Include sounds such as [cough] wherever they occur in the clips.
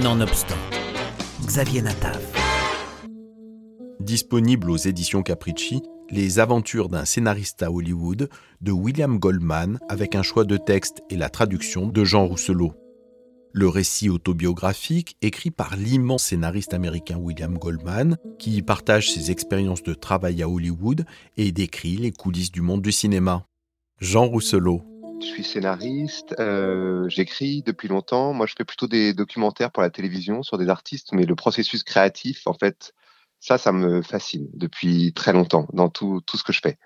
Nonobstant, Xavier Natav. Disponible aux éditions Capricci, Les aventures d'un scénariste à Hollywood de William Goldman avec un choix de texte et la traduction de Jean Rousselot. Le récit autobiographique, écrit par l'immense scénariste américain William Goldman, qui partage ses expériences de travail à Hollywood et décrit les coulisses du monde du cinéma. Jean Rousselot. Je suis scénariste, euh, j'écris depuis longtemps. Moi, je fais plutôt des documentaires pour la télévision sur des artistes, mais le processus créatif, en fait, ça, ça me fascine depuis très longtemps dans tout, tout ce que je fais.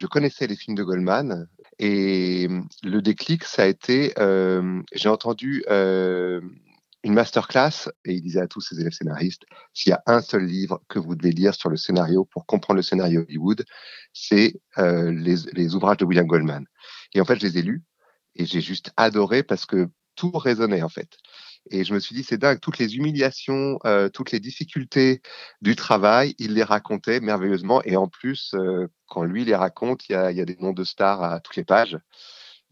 Je connaissais les films de Goldman, et le déclic, ça a été, euh, j'ai entendu euh, une masterclass et il disait à tous ses élèves scénaristes, s'il y a un seul livre que vous devez lire sur le scénario pour comprendre le scénario Hollywood, c'est euh, les, les, ouvrages de William Goldman. Et en fait, je les ai lus et j'ai juste adoré parce que tout résonnait en fait. Et je me suis dit, c'est dingue, toutes les humiliations, euh, toutes les difficultés du travail, il les racontait merveilleusement. Et en plus, euh, quand lui les raconte, il y a, des noms de stars à toutes les pages.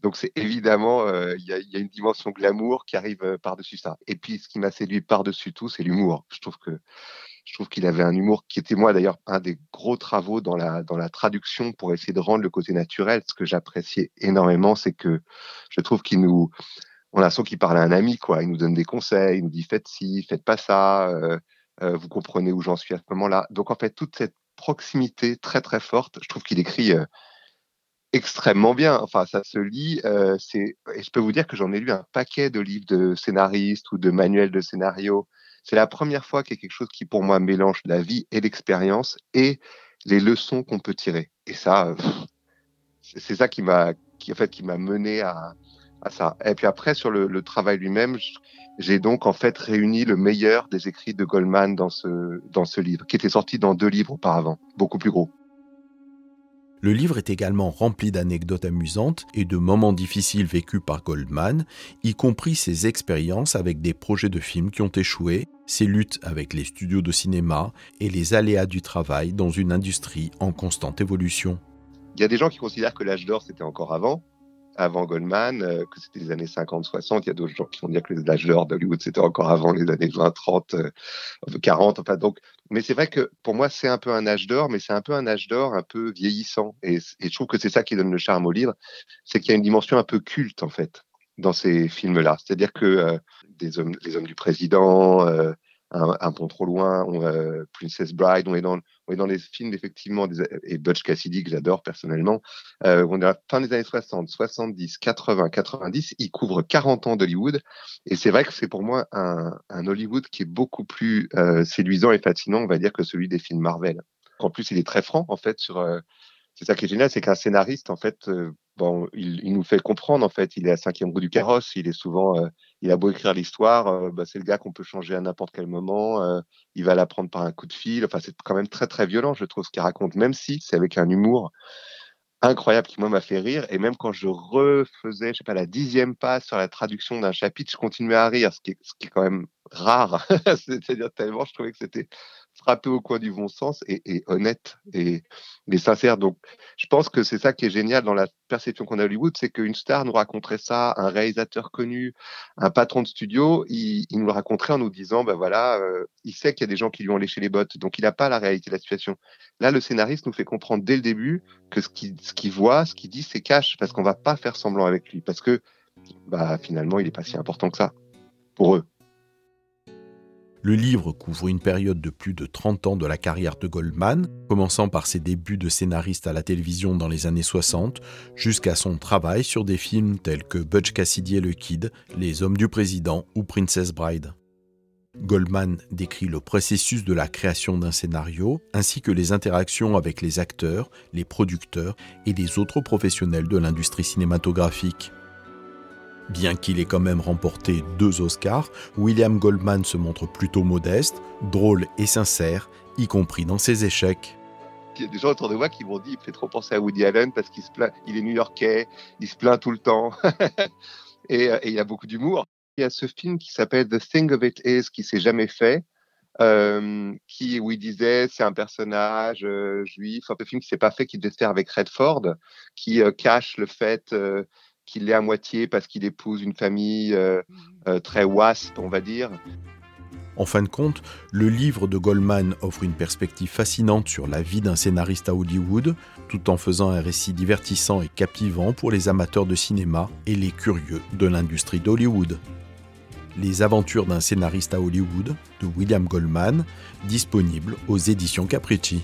Donc c'est évidemment, euh, il y, a, y, a, une dimension glamour qui arrive par-dessus ça. Et puis ce qui m'a séduit par-dessus tout, c'est l'humour. Je trouve que je trouve qu'il avait un humour qui était moi d'ailleurs un des gros travaux dans la dans la traduction pour essayer de rendre le côté naturel. Ce que j'appréciais énormément, c'est que je trouve qu'il nous on a l'impression qu'il parle à un ami, quoi. Il nous donne des conseils, il nous dit faites ci, faites pas ça, euh, euh, vous comprenez où j'en suis à ce moment-là. Donc en fait, toute cette proximité très très forte, je trouve qu'il écrit euh, extrêmement bien. Enfin, ça se lit. Et je peux vous dire que j'en ai lu un paquet de livres de scénaristes ou de manuels de scénario. C'est la première fois qu'il y a quelque chose qui pour moi mélange la vie et l'expérience et les leçons qu'on peut tirer. Et ça, c'est ça qui m'a qui en fait qui m'a mené à à ça. Et puis après, sur le, le travail lui-même, j'ai donc en fait réuni le meilleur des écrits de Goldman dans ce, dans ce livre, qui était sorti dans deux livres auparavant, beaucoup plus gros. Le livre est également rempli d'anecdotes amusantes et de moments difficiles vécus par Goldman, y compris ses expériences avec des projets de films qui ont échoué, ses luttes avec les studios de cinéma et les aléas du travail dans une industrie en constante évolution. Il y a des gens qui considèrent que l'âge d'or, c'était encore avant avant Goldman, euh, que c'était les années 50-60. Il y a d'autres gens qui vont dire que l'âge d'or d'Hollywood, c'était encore avant les années 20, 30, euh, 40. Enfin, donc, mais c'est vrai que pour moi, c'est un peu un âge d'or, mais c'est un peu un âge d'or un peu vieillissant. Et, et, je trouve que c'est ça qui donne le charme au livre, c'est qu'il y a une dimension un peu culte, en fait, dans ces films-là. C'est-à-dire que euh, des hommes, les hommes du président, euh, un, un pont trop loin, on, euh, Princess Bride, on est dans, on est dans les films effectivement des, et Butch Cassidy que j'adore personnellement. Euh, on est à la fin des années 60, 70, 80, 90. Il couvre 40 ans d'Hollywood et c'est vrai que c'est pour moi un, un, Hollywood qui est beaucoup plus euh, séduisant et fascinant, on va dire, que celui des films Marvel. En plus, il est très franc en fait sur. Euh, c'est ça qui est génial, c'est qu'un scénariste en fait euh, bon, il, il, nous fait comprendre en fait, il est à cinquième roue du carrosse, il est souvent, euh, il a beau écrire l'histoire, euh, bah, c'est le gars qu'on peut changer à n'importe quel moment, euh, il va la prendre par un coup de fil, enfin c'est quand même très très violent, je trouve ce qu'il raconte, même si c'est avec un humour incroyable qui moi m'a fait rire, et même quand je refaisais, je sais pas, la dixième passe sur la traduction d'un chapitre, je continuais à rire, ce qui est, ce qui est quand même rare, [laughs] c'est-à-dire tellement je trouvais que c'était frappé au coin du bon sens et, honnête et, sincère. Donc, je pense que c'est ça qui est génial dans la perception qu'on a à Hollywood, c'est qu'une star nous raconterait ça, un réalisateur connu, un patron de studio, il, nous le raconterait en nous disant, ben voilà, euh, il sait qu'il y a des gens qui lui ont léché les bottes, donc il n'a pas la réalité de la situation. Là, le scénariste nous fait comprendre dès le début que ce qu'il ce qu'il voit, ce qu'il dit, c'est cash, parce qu'on va pas faire semblant avec lui, parce que bah, finalement, il n'est pas si important que ça pour eux. Le livre couvre une période de plus de 30 ans de la carrière de Goldman, commençant par ses débuts de scénariste à la télévision dans les années 60, jusqu'à son travail sur des films tels que Butch Cassidy et le Kid, Les Hommes du Président ou Princess Bride. Goldman décrit le processus de la création d'un scénario, ainsi que les interactions avec les acteurs, les producteurs et les autres professionnels de l'industrie cinématographique. Bien qu'il ait quand même remporté deux Oscars, William Goldman se montre plutôt modeste, drôle et sincère, y compris dans ses échecs. Il y a des gens autour de moi qui m'ont dit il fait trop penser à Woody Allen parce qu'il est new-yorkais, il se plaint tout le temps [laughs] et, et, il a beaucoup d'humour. Il y a ce film qui s'appelle The Thing of It Is qui s'est jamais fait, euh, qui où il disait c'est un personnage euh, juif, un film qui s'est pas fait, qui devait se faire avec Redford, qui euh, cache le fait qu'il l'est à moitié parce qu'il épouse une famille euh, euh, très wasp, on va dire. En fin de compte, le livre de Goldman offre une perspective fascinante sur la vie d'un scénariste à Hollywood, tout en faisant un récit divertissant et captivant pour les amateurs de cinéma et les curieux de l'industrie d'Hollywood. Les aventures d'un scénariste à Hollywood de William Goldman, disponible aux éditions Capricci.